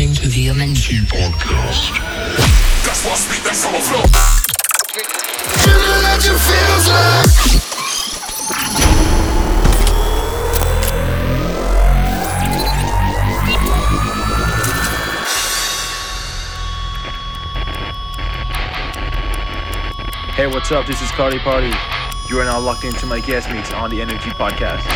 listening to the MNT podcast. That's why I speak that summer flow. Feeling like it feels like Hey, what's up? This is Cardi Party. You are now locked into my guest mix on the Energy Podcast.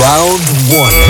Round one.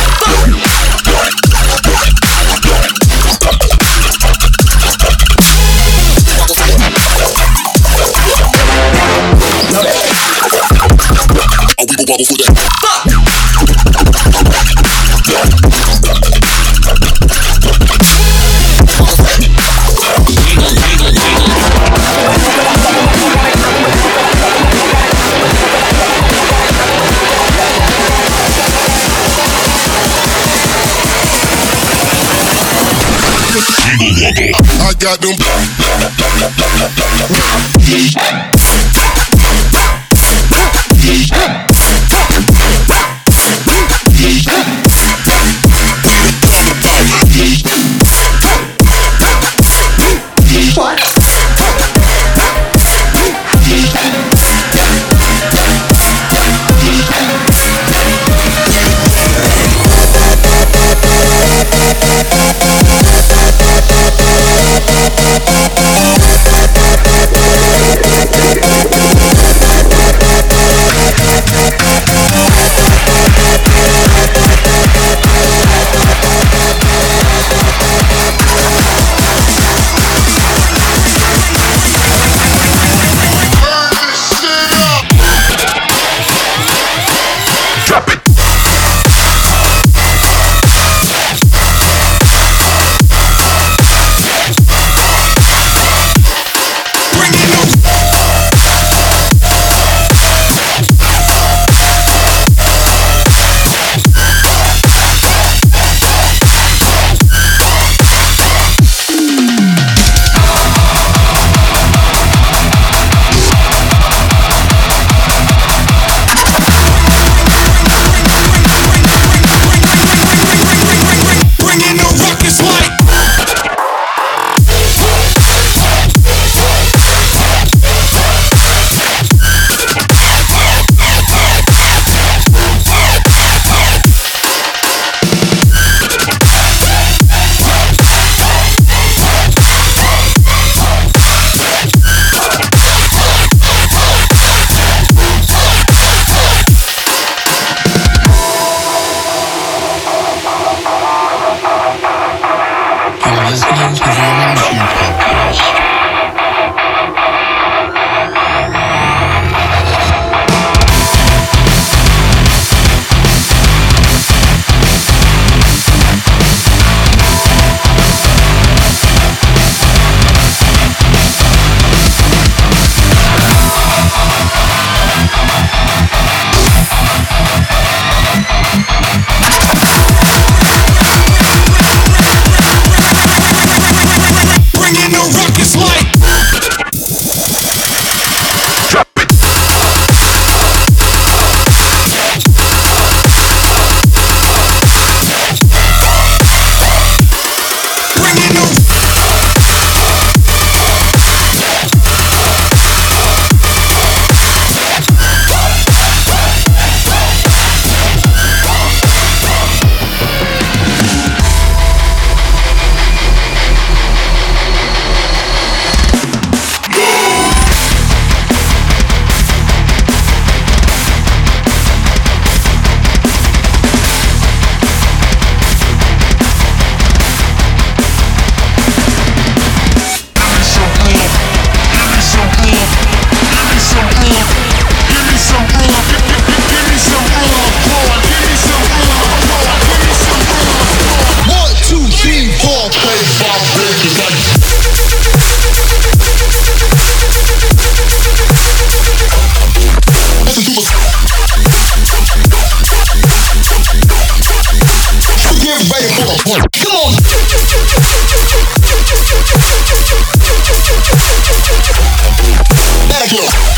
I got them. flow.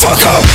fuck up.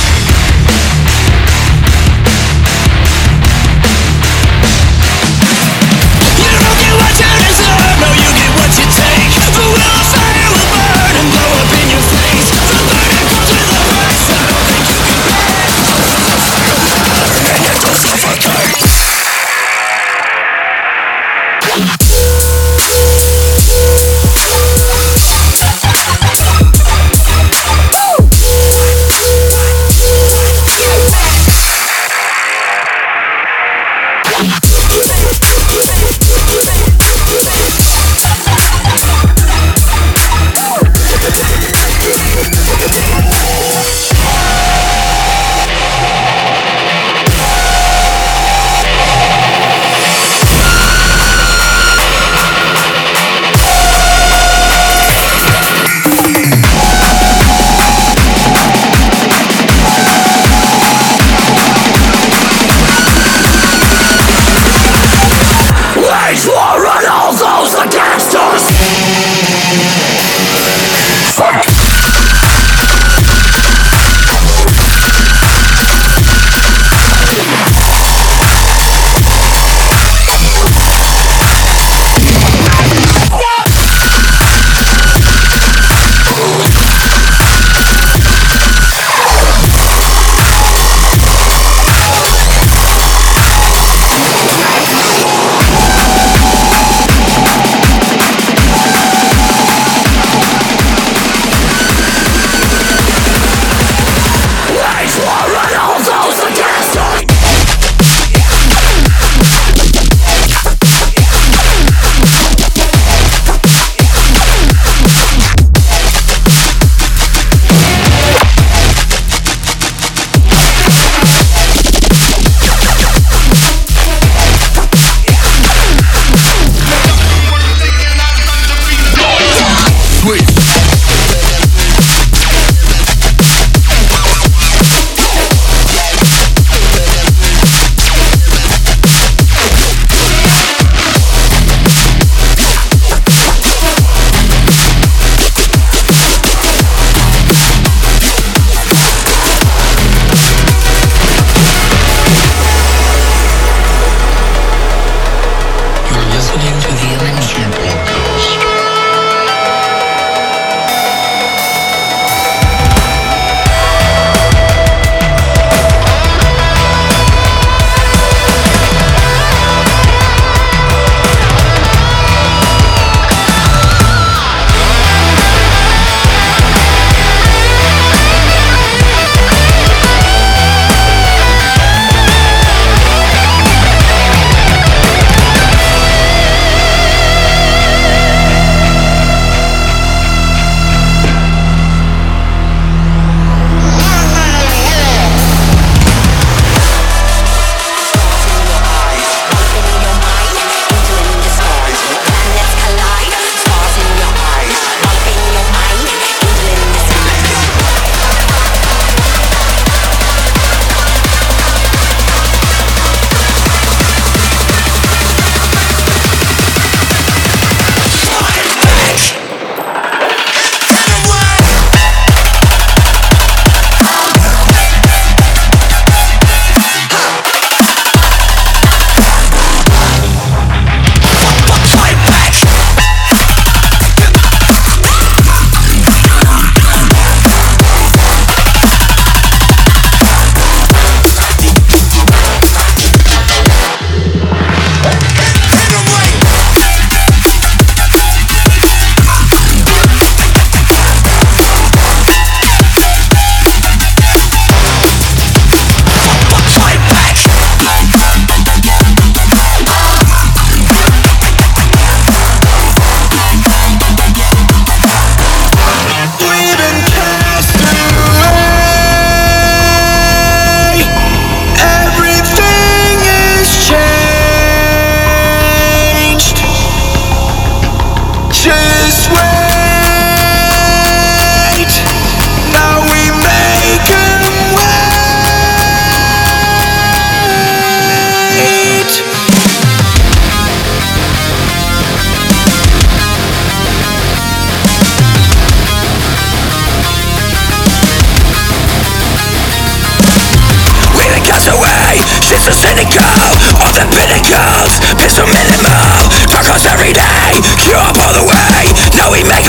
You're up all the way, now we make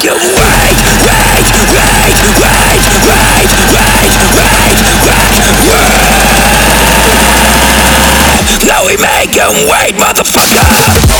Now we wait, motherfucker!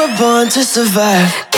Are born to survive